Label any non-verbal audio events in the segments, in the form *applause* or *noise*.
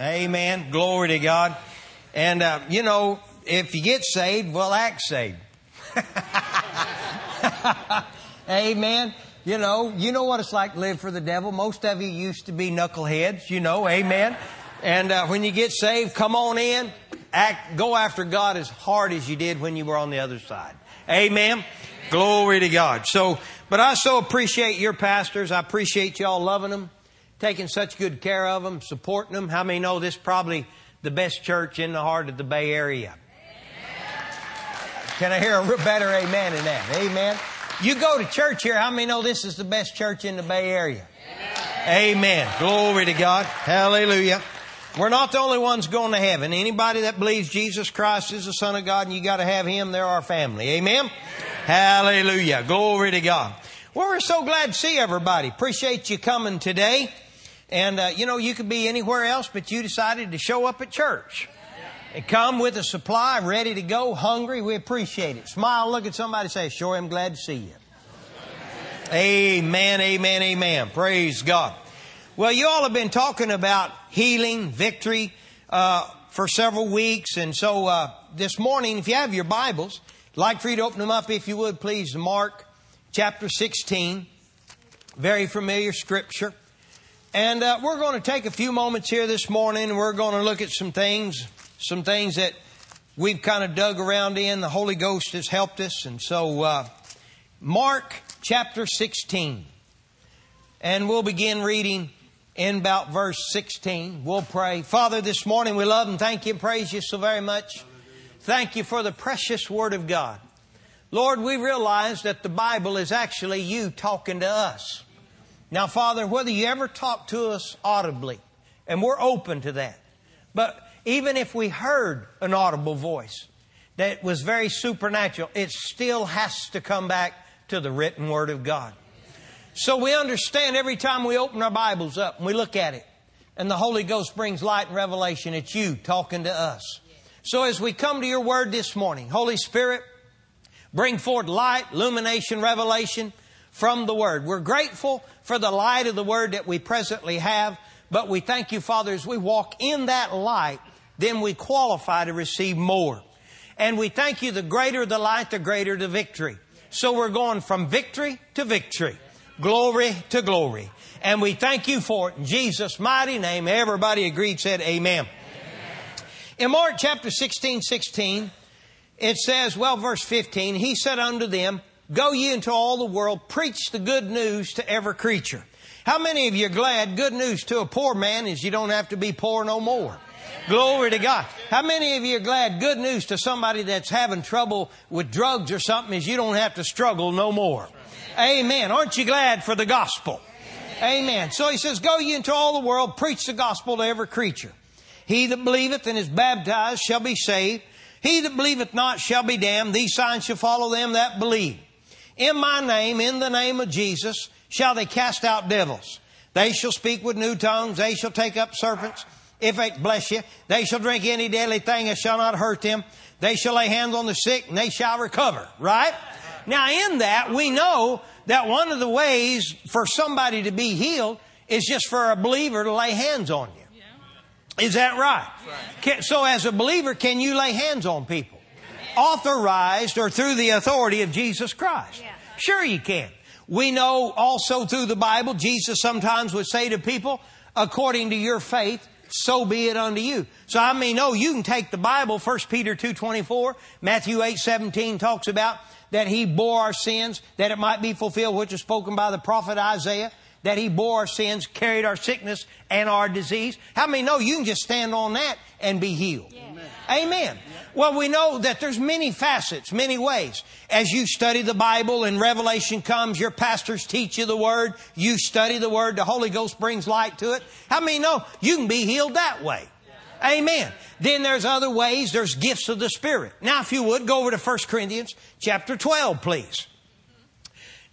Amen. Glory to God. And, uh, you know, if you get saved, well, act saved. *laughs* amen. You know, you know what it's like to live for the devil. Most of you used to be knuckleheads, you know, amen. And uh, when you get saved, come on in, act, go after God as hard as you did when you were on the other side. Amen. Glory to God. So, but I so appreciate your pastors. I appreciate y'all loving them, taking such good care of them, supporting them. How many know this is probably the best church in the heart of the Bay Area? Can I hear a better amen in that? Amen. You go to church here, how many know this is the best church in the Bay Area? Amen. amen. Glory to God. Hallelujah. We're not the only ones going to heaven. Anybody that believes Jesus Christ is the Son of God and you got to have Him, they're our family. Amen? Amen? Hallelujah. Glory to God. Well, we're so glad to see everybody. Appreciate you coming today. And, uh, you know, you could be anywhere else, but you decided to show up at church. And come with a supply, ready to go, hungry. We appreciate it. Smile, look at somebody, say, sure, I'm glad to see you. Amen, amen, amen. Praise God. Well, you all have been talking about healing, victory, uh, for several weeks. And so, uh, this morning, if you have your Bibles, I'd like for you to open them up, if you would, please, Mark chapter 16. Very familiar scripture. And uh, we're going to take a few moments here this morning we're going to look at some things, some things that we've kind of dug around in. The Holy Ghost has helped us. And so, uh, Mark chapter 16. And we'll begin reading in about verse 16. We'll pray. Father, this morning we love and thank you and praise you so very much. Thank you for the precious Word of God. Lord, we realize that the Bible is actually you talking to us. Now, Father, whether you ever talk to us audibly, and we're open to that, but even if we heard an audible voice that was very supernatural, it still has to come back to the written Word of God. So we understand every time we open our Bibles up and we look at it, and the Holy Ghost brings light and revelation, it's you talking to us. So as we come to your word this morning, Holy Spirit, bring forth light, illumination, revelation from the word. We're grateful for the light of the word that we presently have, but we thank you, Father, as we walk in that light, then we qualify to receive more. And we thank you, the greater the light, the greater the victory. So we're going from victory to victory glory to glory. And we thank you for it in Jesus' mighty name. Everybody agreed, said amen. amen. In Mark chapter 16, 16, it says, well, verse 15, he said unto them, Go ye into all the world, preach the good news to every creature. How many of you are glad good news to a poor man is you don't have to be poor no more? Glory to God. How many of you are glad good news to somebody that's having trouble with drugs or something is you don't have to struggle no more? Amen. Aren't you glad for the gospel? Amen. So he says, Go ye into all the world, preach the gospel to every creature. He that believeth and is baptized shall be saved. He that believeth not shall be damned. These signs shall follow them that believe. In my name, in the name of Jesus, shall they cast out devils. They shall speak with new tongues. They shall take up serpents. If it bless you, they shall drink any deadly thing that shall not hurt them. They shall lay hands on the sick and they shall recover. Right? Now, in that, we know that one of the ways for somebody to be healed is just for a believer to lay hands on you. Is that right? Can, so, as a believer, can you lay hands on people? Authorized or through the authority of Jesus Christ? Sure, you can. We know also through the Bible, Jesus sometimes would say to people, according to your faith, so be it unto you. So I mean, no, you can take the Bible, 1 Peter 2.24, Matthew 8.17 talks about that he bore our sins, that it might be fulfilled, which is spoken by the prophet Isaiah, that he bore our sins, carried our sickness and our disease. How many know you can just stand on that and be healed? Yeah. Amen. Amen. Well, we know that there's many facets, many ways. As you study the Bible and revelation comes, your pastors teach you the Word, you study the Word, the Holy Ghost brings light to it. How many know you can be healed that way? Amen. Then there's other ways. There's gifts of the Spirit. Now, if you would, go over to 1 Corinthians chapter 12, please.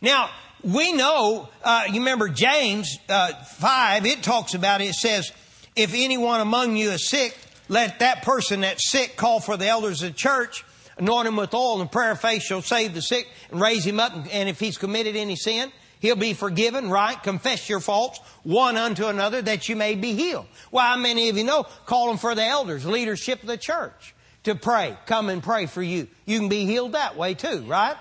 Now, we know, uh, you remember James uh, 5, it talks about it. It says, if anyone among you is sick, let that person that's sick call for the elders of the church, anoint him with oil, and prayer of faith shall save the sick and raise him up. And if he's committed any sin, He'll be forgiven, right? Confess your faults one unto another that you may be healed. Well, how many of you know? Call them for the elders, leadership of the church to pray. Come and pray for you. You can be healed that way too, right?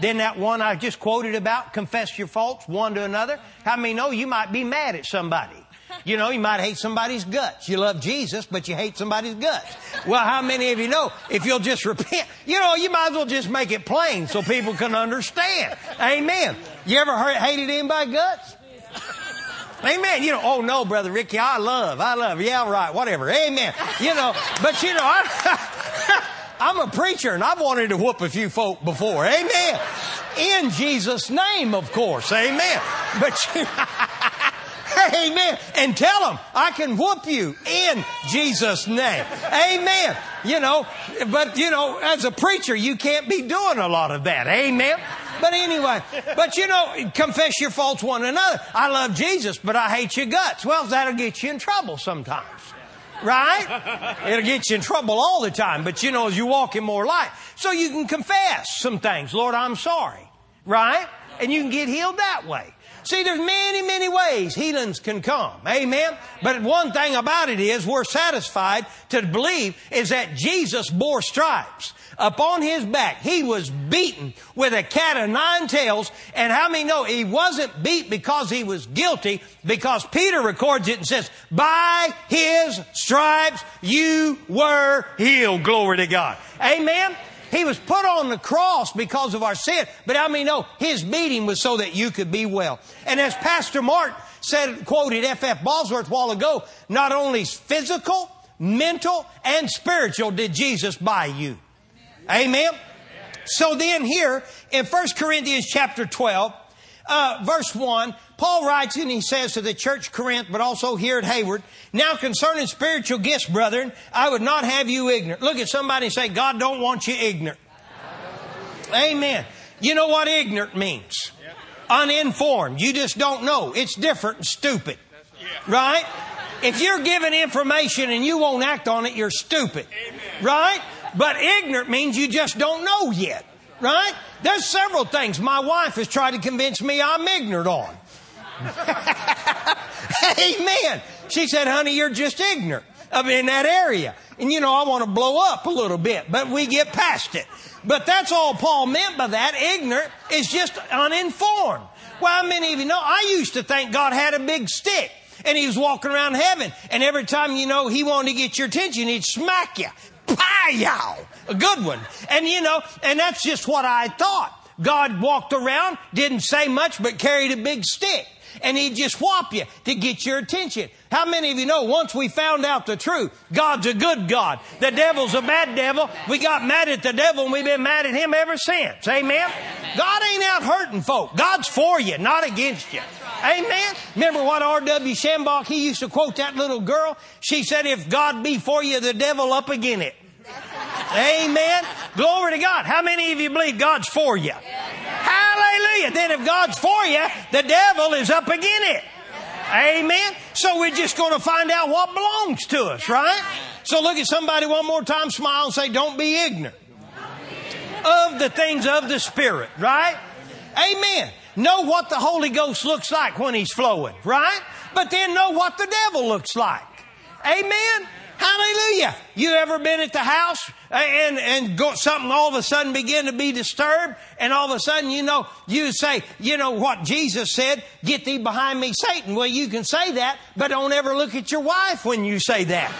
Then that one I just quoted about, confess your faults one to another. How many know you might be mad at somebody? You know, you might hate somebody's guts. You love Jesus, but you hate somebody's guts. Well, how many of you know if you'll just repent, you know, you might as well just make it plain so people can understand. Amen. You ever heard, hated anybody's guts? Amen. You know, oh no, brother Ricky, I love, I love. Yeah, right, whatever. Amen. You know, but you know, I, *laughs* I'm a preacher and I've wanted to whoop a few folk before. Amen. In Jesus' name, of course. Amen. But you, *laughs* Amen. And tell them, I can whoop you in Jesus' name. Amen. You know, but you know, as a preacher, you can't be doing a lot of that. Amen. But anyway, but you know, confess your faults one another. I love Jesus, but I hate your guts. Well, that'll get you in trouble sometimes. Right? It'll get you in trouble all the time, but you know, as you walk in more light. So you can confess some things. Lord, I'm sorry. Right? And you can get healed that way. See, there's many, many ways healings can come. Amen. But one thing about it is we're satisfied to believe is that Jesus bore stripes upon his back. He was beaten with a cat of nine tails. And how many know he wasn't beat because he was guilty? Because Peter records it and says, by his stripes you were healed. Glory to God. Amen. He was put on the cross because of our sin. But I mean, no, his beating was so that you could be well. And as Pastor Mark said, quoted F.F. F. Bosworth a while ago, not only physical, mental, and spiritual did Jesus buy you. Amen. So then here in 1 Corinthians chapter 12, uh, verse 1, Paul writes and he says to the church Corinth, but also here at Hayward, now concerning spiritual gifts, brethren, I would not have you ignorant. Look at somebody and say, God don't want you ignorant. Amen. You know what ignorant means? Uninformed. You just don't know. It's different and stupid. Right? If you're given information and you won't act on it, you're stupid. Right? But ignorant means you just don't know yet. Right? There's several things my wife has tried to convince me I'm ignorant on. *laughs* Amen. She said, honey, you're just ignorant of in that area. And you know, I want to blow up a little bit, but we get past it. But that's all Paul meant by that. Ignorant is just uninformed. Well, many of you know? I used to think God had a big stick and he was walking around heaven and every time you know he wanted to get your attention, he'd smack you. Pow! A good one. And you know, and that's just what I thought. God walked around, didn't say much, but carried a big stick. And he'd just whop you to get your attention. How many of you know once we found out the truth, God's a good God. The devil's a bad devil. We got mad at the devil and we've been mad at him ever since. Amen? God ain't out hurting folk. God's for you, not against you. Amen. Remember what R.W. Schambach, he used to quote that little girl? She said, if God be for you, the devil up again it. Amen. Glory to God. How many of you believe God's for you? Hallelujah. Then if God's for you, the devil is up again it. Amen. So we're just going to find out what belongs to us, right? So look at somebody one more time, smile and say, don't be ignorant of the things of the Spirit, right? Amen. Know what the Holy Ghost looks like when He's flowing, right? But then know what the devil looks like. Amen. Hallelujah. You ever been at the house uh, and, and go, something all of a sudden begin to be disturbed and all of a sudden, you know, you say, you know what Jesus said, get thee behind me, Satan. Well, you can say that, but don't ever look at your wife when you say that.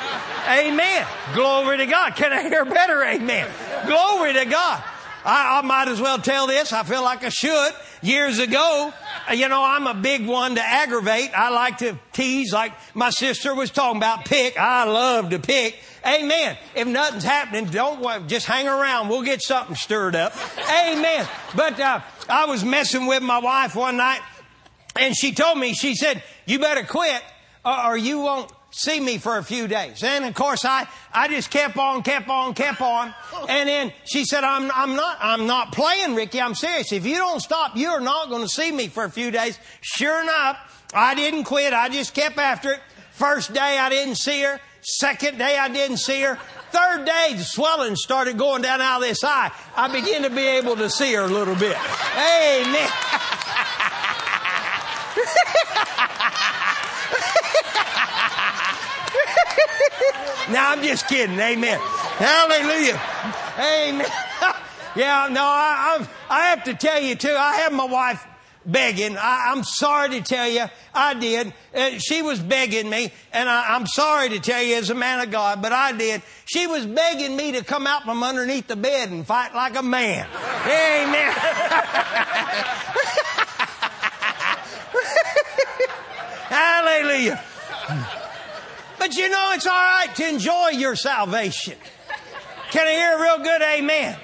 *laughs* amen. Glory to God. Can I hear better? Amen. Glory to God. I, I might as well tell this. I feel like I should. Years ago, you know, I'm a big one to aggravate. I like to tease, like my sister was talking about pick. I love to pick. Amen. If nothing's happening, don't just hang around. We'll get something stirred up. Amen. But uh, I was messing with my wife one night, and she told me, she said, "You better quit, or you won't see me for a few days. And of course, I, I just kept on, kept on, kept on. And then she said, I'm, I'm not, I'm not playing, Ricky. I'm serious. If you don't stop, you're not going to see me for a few days. Sure enough, I didn't quit. I just kept after it. First day, I didn't see her. Second day, I didn't see her. Third day, the swelling started going down out of this eye. I began to be able to see her a little bit. Amen. *laughs* *laughs* Now I'm just kidding. Amen. Hallelujah. Amen. *laughs* yeah, no, I, I'm, I have to tell you too, I have my wife begging. I, am sorry to tell you, I did. Uh, she was begging me, and I, am sorry to tell you as a man of God, but I did. She was begging me to come out from underneath the bed and fight like a man. Amen. *laughs* Hallelujah. But you know, it's all right to enjoy your salvation. Can I hear a real good amen?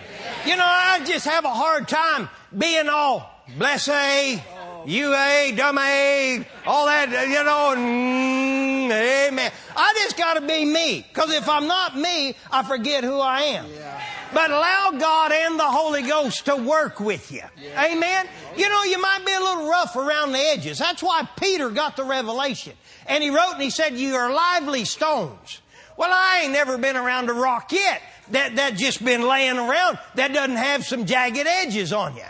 You know, I just have a hard time being all bless A, you A, dumb A, all that, you know, mm, amen. I just got to be me. Because if I'm not me, I forget who I am. But allow God and the Holy Ghost to work with you. Amen. You know, you might be a little rough around the edges. That's why Peter got the revelation. And he wrote and he said, You are lively stones. Well, I ain't never been around a rock yet that, that just been laying around that doesn't have some jagged edges on you.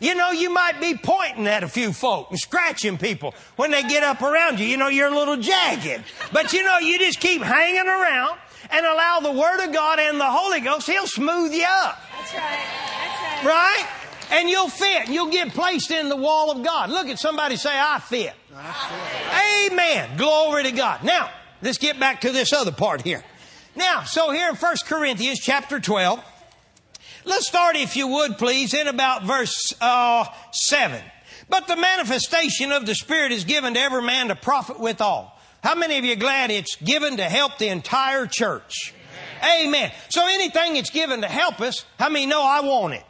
You know, you might be pointing at a few folk and scratching people when they get up around you. You know, you're a little jagged. But you know, you just keep hanging around and allow the Word of God and the Holy Ghost, He'll smooth you up. That's right. That's right. Right? And you'll fit. You'll get placed in the wall of God. Look at somebody say, I fit. I fit. Amen. Glory to God. Now, let's get back to this other part here. Now, so here in 1 Corinthians chapter 12, let's start, if you would please, in about verse uh, 7. But the manifestation of the Spirit is given to every man to profit withal. How many of you glad it's given to help the entire church? Amen. Amen. So anything it's given to help us, how many know I want it?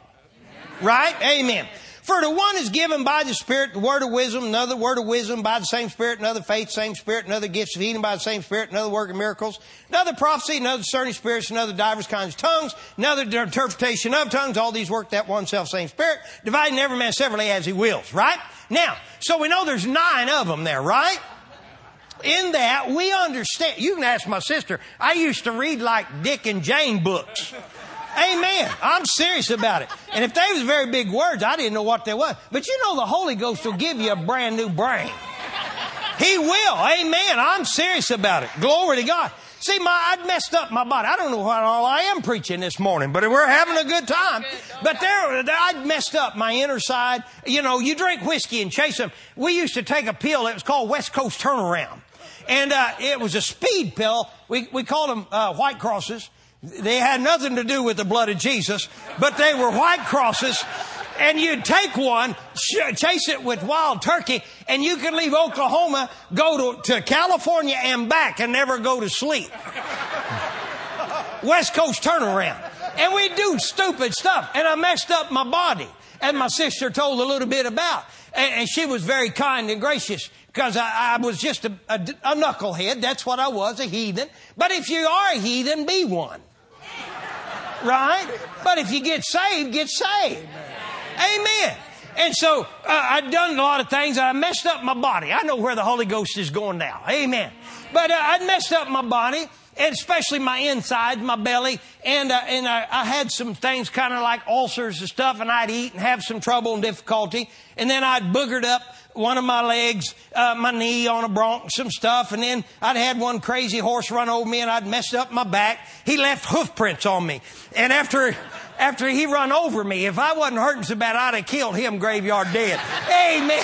Right? Amen. For the one is given by the Spirit the word of wisdom, another word of wisdom by the same Spirit, another faith, same Spirit, another gifts of healing by the same Spirit, another work of miracles, another prophecy, another discerning spirits, another divers kinds of tongues, another interpretation of tongues. All these work that one self same Spirit, dividing every man severally as he wills. Right? Now, so we know there's nine of them there, right? In that, we understand. You can ask my sister. I used to read like Dick and Jane books. Amen. I'm serious about it. And if they was very big words, I didn't know what they was. But you know the Holy Ghost will give you a brand new brain. He will. Amen. I'm serious about it. Glory to God. See, my, I'd messed up my body. I don't know what all I am preaching this morning, but we're having a good time. But there, I'd messed up my inner side. You know, you drink whiskey and chase them. We used to take a pill that was called West Coast Turnaround. And uh, it was a speed pill. We, we called them uh, white crosses. They had nothing to do with the blood of Jesus, but they were white crosses. And you'd take one, chase it with wild turkey, and you could leave Oklahoma, go to, to California and back and never go to sleep. West Coast turnaround. And we do stupid stuff. And I messed up my body. And my sister told a little bit about. And, she was very kind and gracious because I, I, was just a, a, a knucklehead. That's what I was, a heathen. But if you are a heathen, be one. Right? But if you get saved, get saved. Amen. And so uh, I'd done a lot of things. I messed up my body. I know where the Holy Ghost is going now. Amen. But uh, I'd messed up my body, and especially my inside, my belly, and uh, and I, I, had some things kind of like ulcers and stuff, and I'd eat and have some trouble and difficulty, and then I'd boogered up one of my legs, uh, my knee on a bronc, some stuff, and then I'd had one crazy horse run over me, and I'd messed up my back. He left hoof prints on me, and after after he run over me, if I wasn't hurting so bad, I'd have killed him graveyard dead. Amen. *laughs*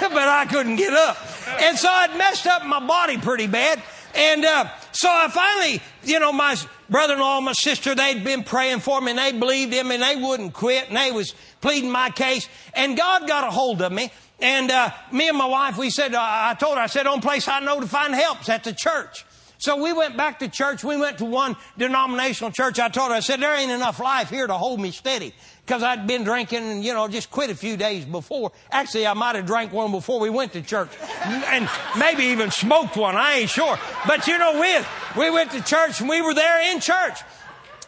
but I couldn't get up, and so I'd messed up my body pretty bad, and uh, so I finally, you know, my brother-in-law, my sister, they'd been praying for me, and they believed him, and they wouldn't quit, and they was pleading my case. And God got a hold of me. And uh, me and my wife, we said, uh, I told her, I said, only place I know to find help's at the church. So we went back to church. We went to one denominational church. I told her, I said, there ain't enough life here to hold me steady. Because I'd been drinking and, you know, just quit a few days before. Actually, I might have drank one before we went to church. And maybe even smoked one. I ain't sure. But, you know, we, we went to church and we were there in church.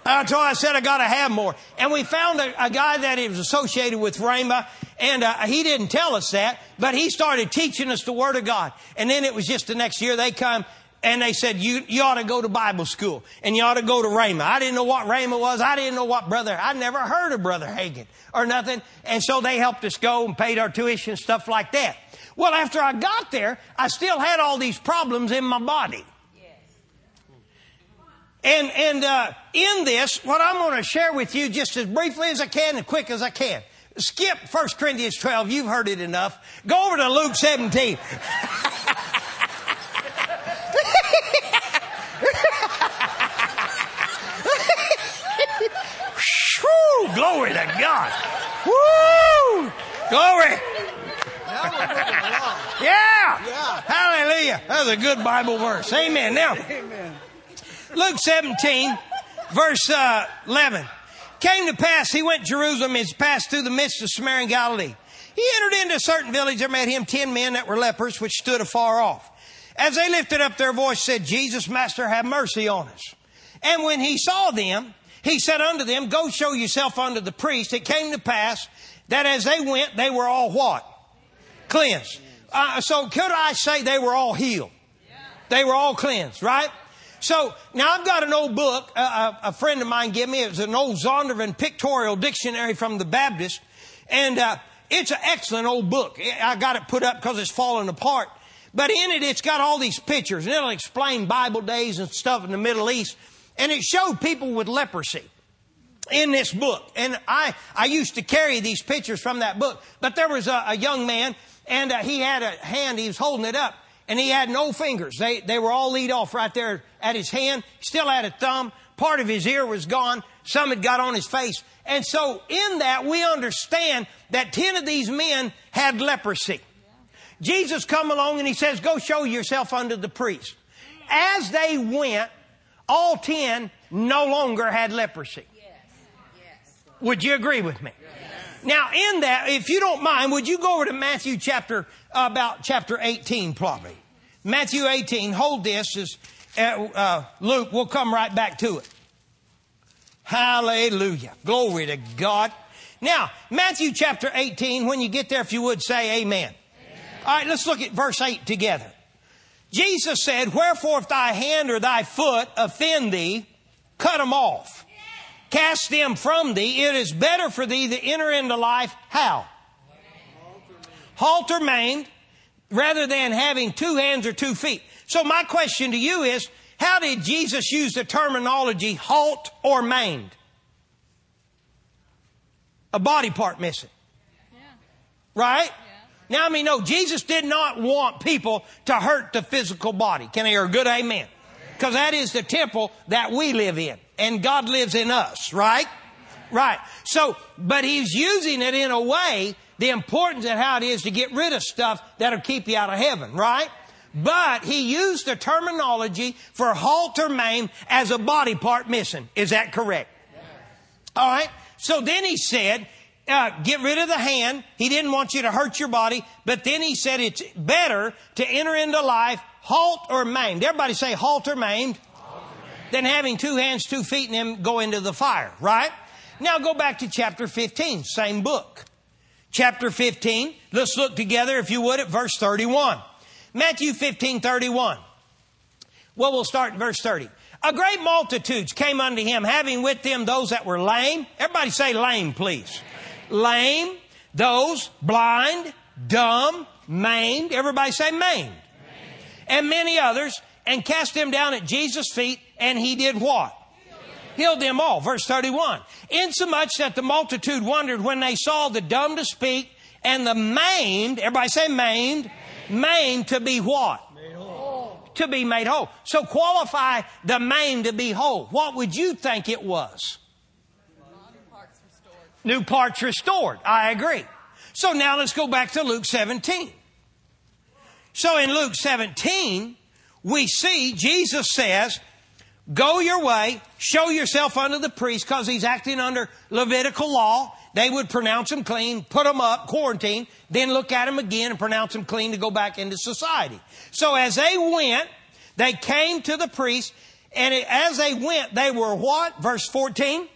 I told her, I said I got to have more. And we found a, a guy that was associated with Rhema, and uh, he didn't tell us that, but he started teaching us the Word of God. And then it was just the next year they come and they said, you, you ought to go to Bible school and you ought to go to Rhema. I didn't know what Rhema was. I didn't know what brother, I never heard of Brother Hagin or nothing. And so they helped us go and paid our tuition, stuff like that. Well, after I got there, I still had all these problems in my body. And, and uh, in this, what I'm going to share with you just as briefly as I can and quick as I can. Skip 1 Corinthians 12. You've heard it enough. Go over to Luke 17. *laughs* Woo, glory to God. Woo! Glory. yeah. Yeah. Hallelujah. That's a good Bible verse. Amen. Now, Amen. Luke 17, verse uh, 11. Came to pass, he went to Jerusalem and passed through the midst of Samaria and Galilee. He entered into a certain village. There met him ten men that were lepers, which stood afar off. As they lifted up their voice, said, Jesus, Master, have mercy on us. And when he saw them, he said unto them, Go show yourself unto the priest. It came to pass that as they went, they were all what? Cleansed. Uh, so could I say they were all healed? They were all cleansed, right? So now I've got an old book uh, a friend of mine gave me. It's an old Zondervan pictorial dictionary from the Baptist, and uh, it's an excellent old book. I got it put up because it's falling apart. But in it, it's got all these pictures, and it'll explain Bible days and stuff in the Middle East. And it showed people with leprosy in this book. And I, I used to carry these pictures from that book. But there was a, a young man, and uh, he had a hand, he was holding it up, and he had no fingers. They, they were all lead off right there at his hand. Still had a thumb. Part of his ear was gone. Some had got on his face. And so in that, we understand that 10 of these men had leprosy. Jesus come along and he says, go show yourself unto the priest. As they went, all 10 no longer had leprosy. Would you agree with me? Now, in that, if you don't mind, would you go over to Matthew chapter, about chapter 18 probably. Matthew 18, hold this as, uh, uh, Luke, we'll come right back to it. Hallelujah. Glory to God. Now, Matthew chapter 18, when you get there, if you would say amen. All right, let's look at verse 8 together. Jesus said, Wherefore if thy hand or thy foot offend thee, cut them off. Cast them from thee. It is better for thee to enter into life. How? Halt or maimed, rather than having two hands or two feet. So my question to you is, how did Jesus use the terminology halt or maimed? A body part missing. Right? Now, I mean, no, Jesus did not want people to hurt the physical body. Can I hear a good amen? Because that is the temple that we live in. And God lives in us, right? Right. So, but he's using it in a way, the importance of how it is to get rid of stuff that'll keep you out of heaven, right? But he used the terminology for halt or maim as a body part missing. Is that correct? All right. So then he said, uh, get rid of the hand. He didn't want you to hurt your body, but then he said it's better to enter into life halt or maimed. Everybody say halt or maimed. Than having two hands, two feet, and then go into the fire, right? Now go back to chapter 15, same book. Chapter 15, let's look together, if you would, at verse 31. Matthew 15, 31. Well, we'll start in verse 30. A great multitudes came unto him, having with them those that were lame. Everybody say lame, please. Lame, those blind, dumb, maimed. Everybody say maimed. And many others, and cast them down at Jesus' feet, and he did what? Healed them all. Verse 31. Insomuch that the multitude wondered when they saw the dumb to speak and the maimed, everybody say maimed, maimed to be what? To be made whole. So qualify the maimed to be whole. What would you think it was? New parts restored. I agree. So now let's go back to Luke 17. So in Luke 17, we see Jesus says, Go your way, show yourself unto the priest, because he's acting under Levitical law. They would pronounce him clean, put him up, quarantine, then look at him again and pronounce him clean to go back into society. So as they went, they came to the priest, and as they went, they were what? Verse 14?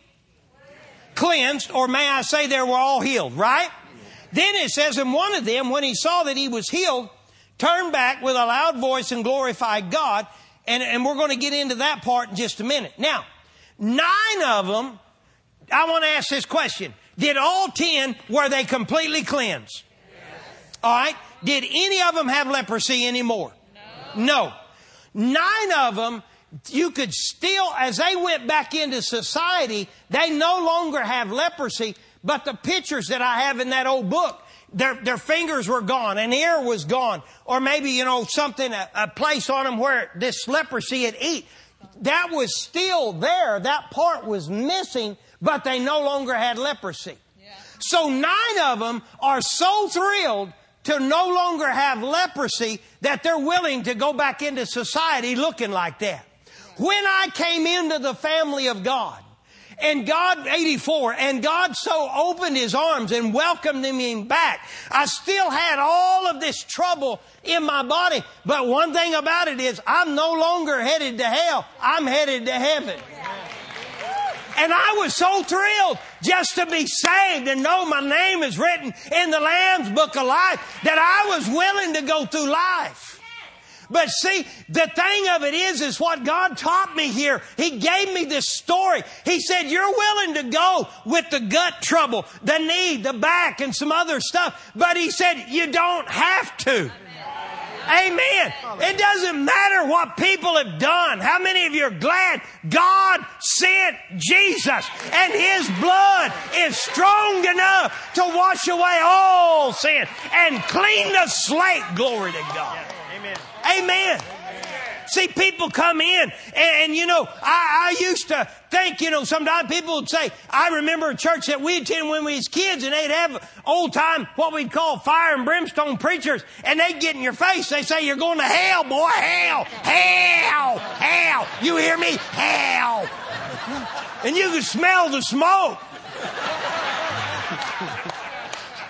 Cleansed, or may I say they were all healed, right? Then it says, and one of them, when he saw that he was healed, turned back with a loud voice and glorified God. And, and we're going to get into that part in just a minute. Now, nine of them, I want to ask this question. Did all ten, were they completely cleansed? Yes. All right. Did any of them have leprosy anymore? No. no. Nine of them, you could still, as they went back into society, they no longer have leprosy, but the pictures that I have in that old book, their, their fingers were gone, an ear was gone, or maybe, you know, something, a, a place on them where this leprosy had eat. That was still there. That part was missing, but they no longer had leprosy. Yeah. So nine of them are so thrilled to no longer have leprosy that they're willing to go back into society looking like that. When I came into the family of God, and God, 84, and God so opened his arms and welcomed me back. I still had all of this trouble in my body, but one thing about it is I'm no longer headed to hell. I'm headed to heaven. And I was so thrilled just to be saved and know my name is written in the Lamb's book of life that I was willing to go through life. But see, the thing of it is, is what God taught me here. He gave me this story. He said, you're willing to go with the gut trouble, the knee, the back, and some other stuff. But He said, you don't have to. Amen. It doesn't matter what people have done. How many of you are glad God sent Jesus and His blood is strong enough to wash away all sin and clean the slate? Glory to God. Amen. Amen. See, people come in, and, and you know, I, I, used to think, you know, sometimes people would say, I remember a church that we attended when we was kids, and they'd have old time, what we'd call fire and brimstone preachers, and they'd get in your face. They say, You're going to hell, boy, hell, hell, hell. You hear me? Hell. And you could smell the smoke.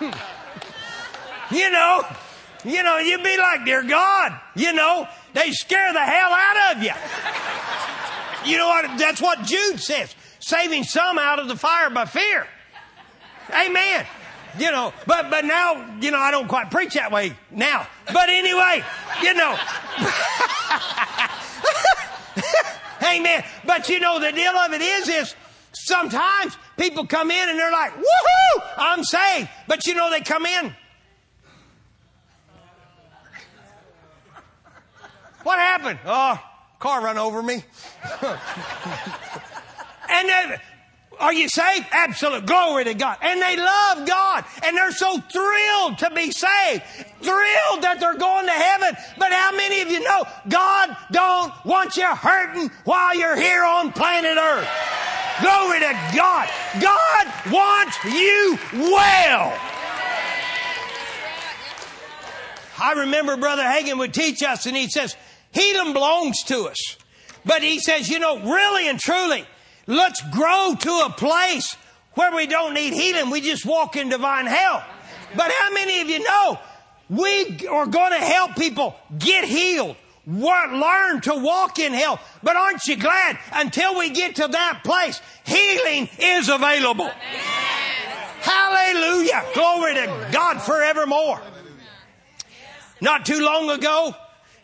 *laughs* you know, you know, you'd be like, Dear God, you know, they scare the hell out of you. You know what? That's what Jude says. Saving some out of the fire by fear. Amen. You know, but, but now, you know, I don't quite preach that way now. But anyway, you know. *laughs* Amen. But you know, the deal of it is, is sometimes people come in and they're like, woohoo, I'm saved. But you know, they come in What happened? Oh, car run over me. *laughs* and then, are you saved? Absolute glory to God. And they love God. And they're so thrilled to be saved. Thrilled that they're going to heaven. But how many of you know God don't want you hurting while you're here on planet earth? Glory to God. God wants you well. I remember Brother Hagin would teach us and he says, Healing belongs to us. But he says, you know, really and truly, let's grow to a place where we don't need healing. We just walk in divine health. But how many of you know we are going to help people get healed? learn to walk in health. But aren't you glad until we get to that place, healing is available. Hallelujah. Glory to God forevermore. Not too long ago,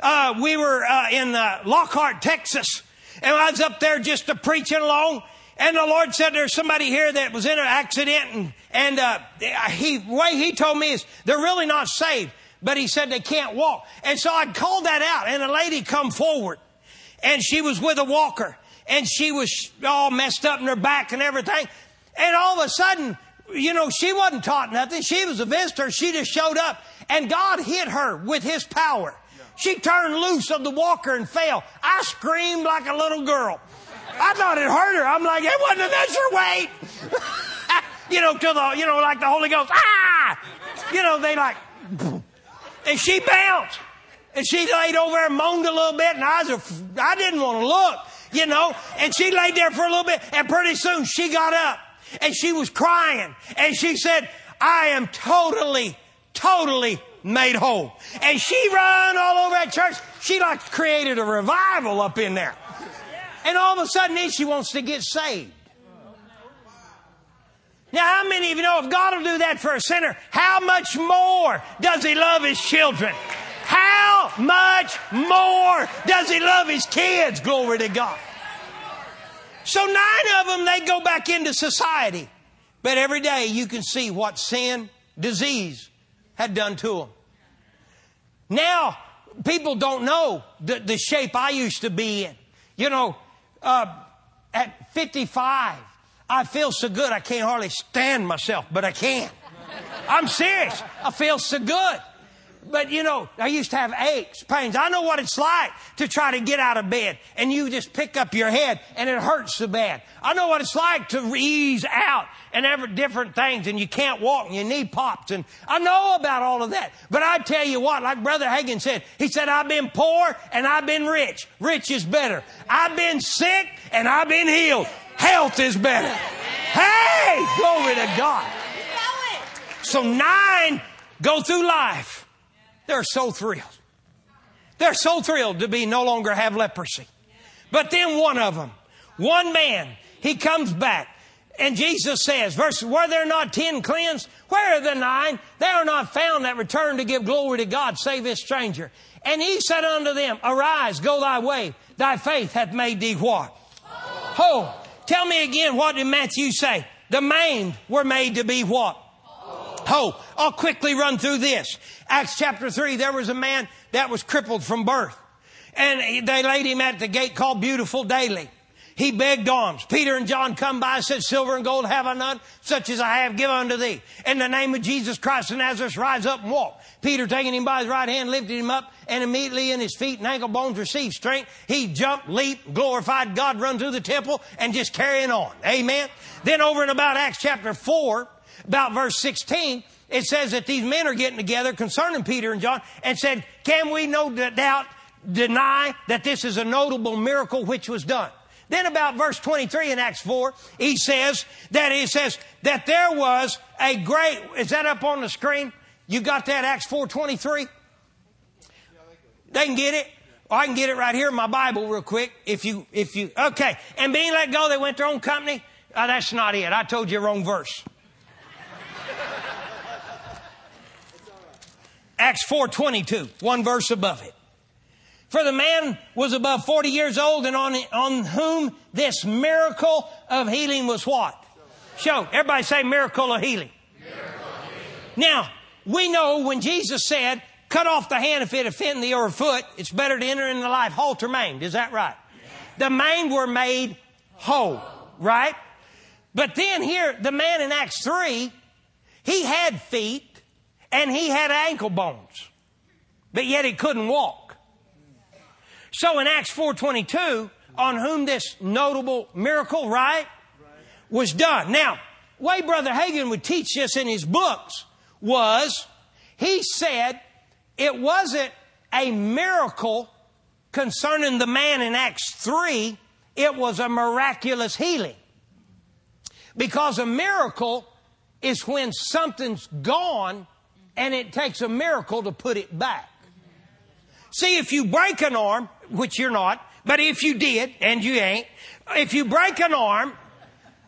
uh, we were uh, in uh, Lockhart, Texas, and I was up there just to preaching along. And the Lord said, "There's somebody here that was in an accident, and and uh, he way he told me is they're really not saved, but he said they can't walk. And so I called that out, and a lady come forward, and she was with a walker, and she was all messed up in her back and everything. And all of a sudden, you know, she wasn't taught nothing. She was a visitor. She just showed up, and God hit her with His power. She turned loose of the walker and fell. I screamed like a little girl. I thought it hurt her. I'm like, it wasn't a measure weight. *laughs* you know, to the, you know, like the Holy Ghost. Ah! You know, they like, and she bounced. And she laid over there and moaned a little bit, and I was, I didn't want to look, you know. And she laid there for a little bit, and pretty soon she got up, and she was crying, and she said, I am totally, totally made whole. And she run all over that church. She like created a revival up in there. And all of a sudden then she wants to get saved. Now, how many of you know if God will do that for a sinner, how much more does He love His children? How much more does He love His kids? Glory to God. So nine of them, they go back into society. But every day you can see what sin, disease, had done to them. Now, people don't know the, the shape I used to be in. You know, uh, at 55, I feel so good I can't hardly stand myself, but I can. I'm serious. I feel so good. But you know, I used to have aches, pains. I know what it's like to try to get out of bed and you just pick up your head and it hurts so bad. I know what it's like to ease out and every different things and you can't walk and your knee pops and I know about all of that. But I tell you what, like Brother Hagin said, he said, I've been poor and I've been rich. Rich is better. I've been sick and I've been healed. Health is better. Hey, glory to God. So nine go through life they're so thrilled. They're so thrilled to be no longer have leprosy. But then one of them, one man, he comes back. And Jesus says, verse, were there not ten cleansed? Where are the nine? They are not found that return to give glory to God, save this stranger. And he said unto them, Arise, go thy way. Thy faith hath made thee what? Whole. Tell me again, what did Matthew say? The maimed were made to be what? Whole. I'll quickly run through this. Acts chapter 3, there was a man that was crippled from birth. And they laid him at the gate called Beautiful Daily. He begged alms. Peter and John come by said, Silver and gold have I none, such as I have give unto thee. In the name of Jesus Christ of Nazareth, rise up and walk. Peter taking him by his right hand, lifted him up, and immediately in his feet and ankle bones received strength. He jumped, leaped, glorified God, run through the temple, and just carrying on. Amen. Then over in about Acts chapter 4, about verse 16, it says that these men are getting together concerning Peter and John and said, Can we no doubt deny that this is a notable miracle which was done? Then about verse 23 in Acts 4, he says that he says that there was a great, is that up on the screen? You got that Acts 4.23? They can get it. I can get it right here in my Bible real quick. If you, if you, okay. And being let go, they went their own company. Oh, that's not it. I told you wrong verse. Acts 4:22, one verse above it. For the man was above 40 years old and on, on whom this miracle of healing was what? Show. Everybody say miracle of healing. Miracle of healing. Now, we know when Jesus said, cut off the hand if it offend thee or foot, it's better to enter into life halter maimed. Is that right? The maimed were made whole, right? But then here, the man in Acts 3, he had feet, and he had ankle bones, but yet he couldn't walk. So in Acts 4:22, on whom this notable miracle, right, was done. Now, way Brother Hagin would teach this in his books was he said it wasn't a miracle concerning the man in Acts 3, it was a miraculous healing. Because a miracle is when something's gone and it takes a miracle to put it back. See, if you break an arm, which you're not, but if you did, and you ain't, if you break an arm,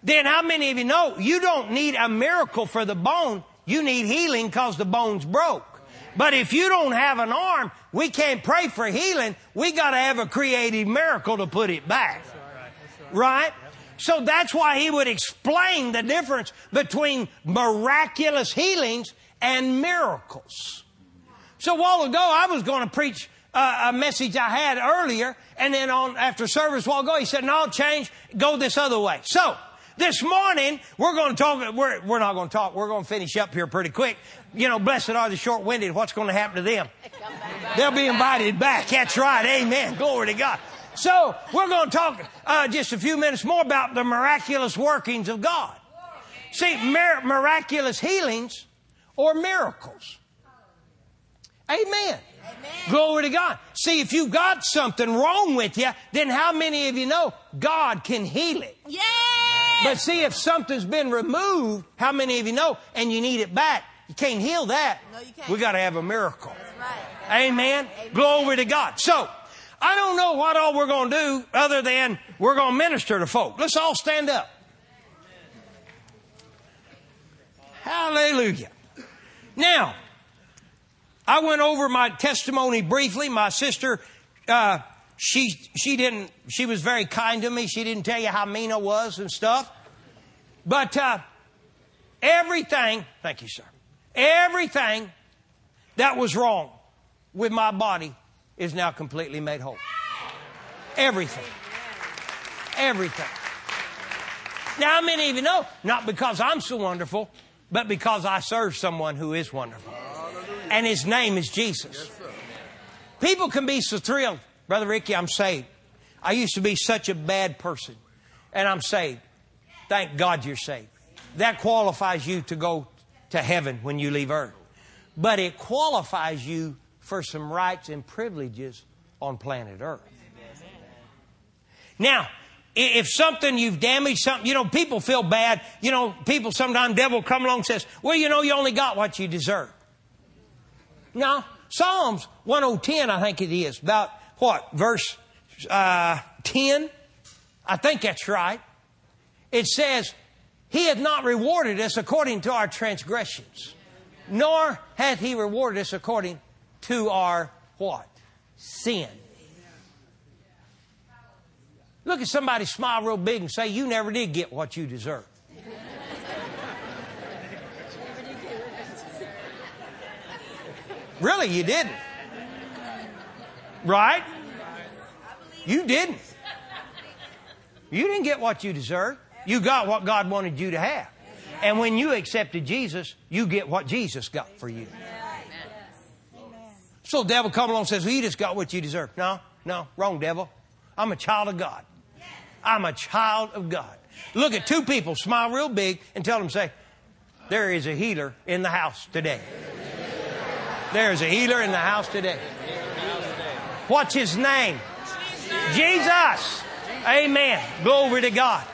then how many of you know you don't need a miracle for the bone? You need healing because the bone's broke. But if you don't have an arm, we can't pray for healing. We got to have a creative miracle to put it back. Right? So that's why he would explain the difference between miraculous healings and miracles. So a while ago, I was going to preach a, a message I had earlier, and then on after service a while ago, he said, "No, change, go this other way." So this morning, we're going to talk. We're, we're not going to talk. We're going to finish up here pretty quick. You know, blessed are the short-winded. What's going to happen to them? They'll be invited back. That's right. Amen. Glory to God. So we're going to talk uh, just a few minutes more about the miraculous workings of God. See, mir- miraculous healings or miracles. Amen. Amen. Glory to God. See, if you've got something wrong with you, then how many of you know God can heal it? Yeah. But see, if something's been removed, how many of you know, and you need it back, you can't heal that. No, you can't. We got to have a miracle. That's right. Amen. Amen. Glory to God. So, I don't know what all we're going to do other than we're going to minister to folk. Let's all stand up. Hallelujah. Now, I went over my testimony briefly. My sister, uh, she she didn't. She was very kind to me. She didn't tell you how mean I was and stuff. But uh, everything, thank you, sir. Everything that was wrong with my body is now completely made whole. Everything. everything. Now, how many you know? Not because I'm so wonderful, but because I serve someone who is wonderful. And his name is Jesus. People can be so thrilled. Brother Ricky, I'm saved. I used to be such a bad person, and I'm saved. Thank God you're saved. That qualifies you to go to heaven when you leave earth. But it qualifies you for some rights and privileges on planet earth. Now, if something you've damaged something, you know, people feel bad. You know, people sometimes devil come along and says, well, you know, you only got what you deserve. Now, Psalms 110, I think it is, about what, verse uh, 10? I think that's right. It says, He hath not rewarded us according to our transgressions, nor hath He rewarded us according to our what? Sin. Look at somebody smile real big and say, You never did get what you deserve. really, you didn't. Right? You didn't. You didn't get what you deserved. You got what God wanted you to have. And when you accepted Jesus, you get what Jesus got for you. So the devil comes along and says, well, you just got what you deserve. No, no, wrong devil. I'm a child of God. I'm a child of God. Look at two people, smile real big, and tell them, say, there is a healer in the house today. There is a healer in the house today. What's his name? Jesus. Amen. Glory to God.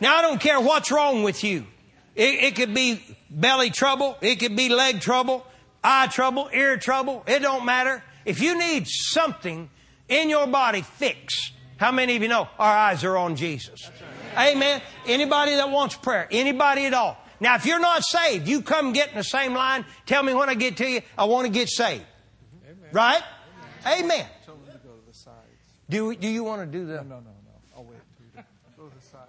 Now I don't care what's wrong with you. It, it could be belly trouble. It could be leg trouble, eye trouble, ear trouble. It don't matter. If you need something in your body fixed, how many of you know our eyes are on Jesus? Amen. Anybody that wants prayer, anybody at all. Now, if you're not saved, you come get in the same line. Tell me when I get to you, I want to get saved. Right? Amen. Do, do you want to do that? No, no, no. no. I'll wait. Go to the side.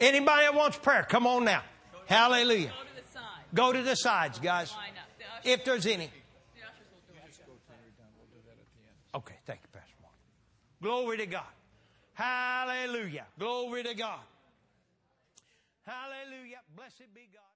Anybody that wants prayer, come on now. Hallelujah. Go to the side. Go to the sides, guys. Line up. The ushers, If there's any. the ushers will do it. Okay, thank you, Pastor Mark. Glory to God. Hallelujah. Glory to God. Hallelujah. Blessed be God.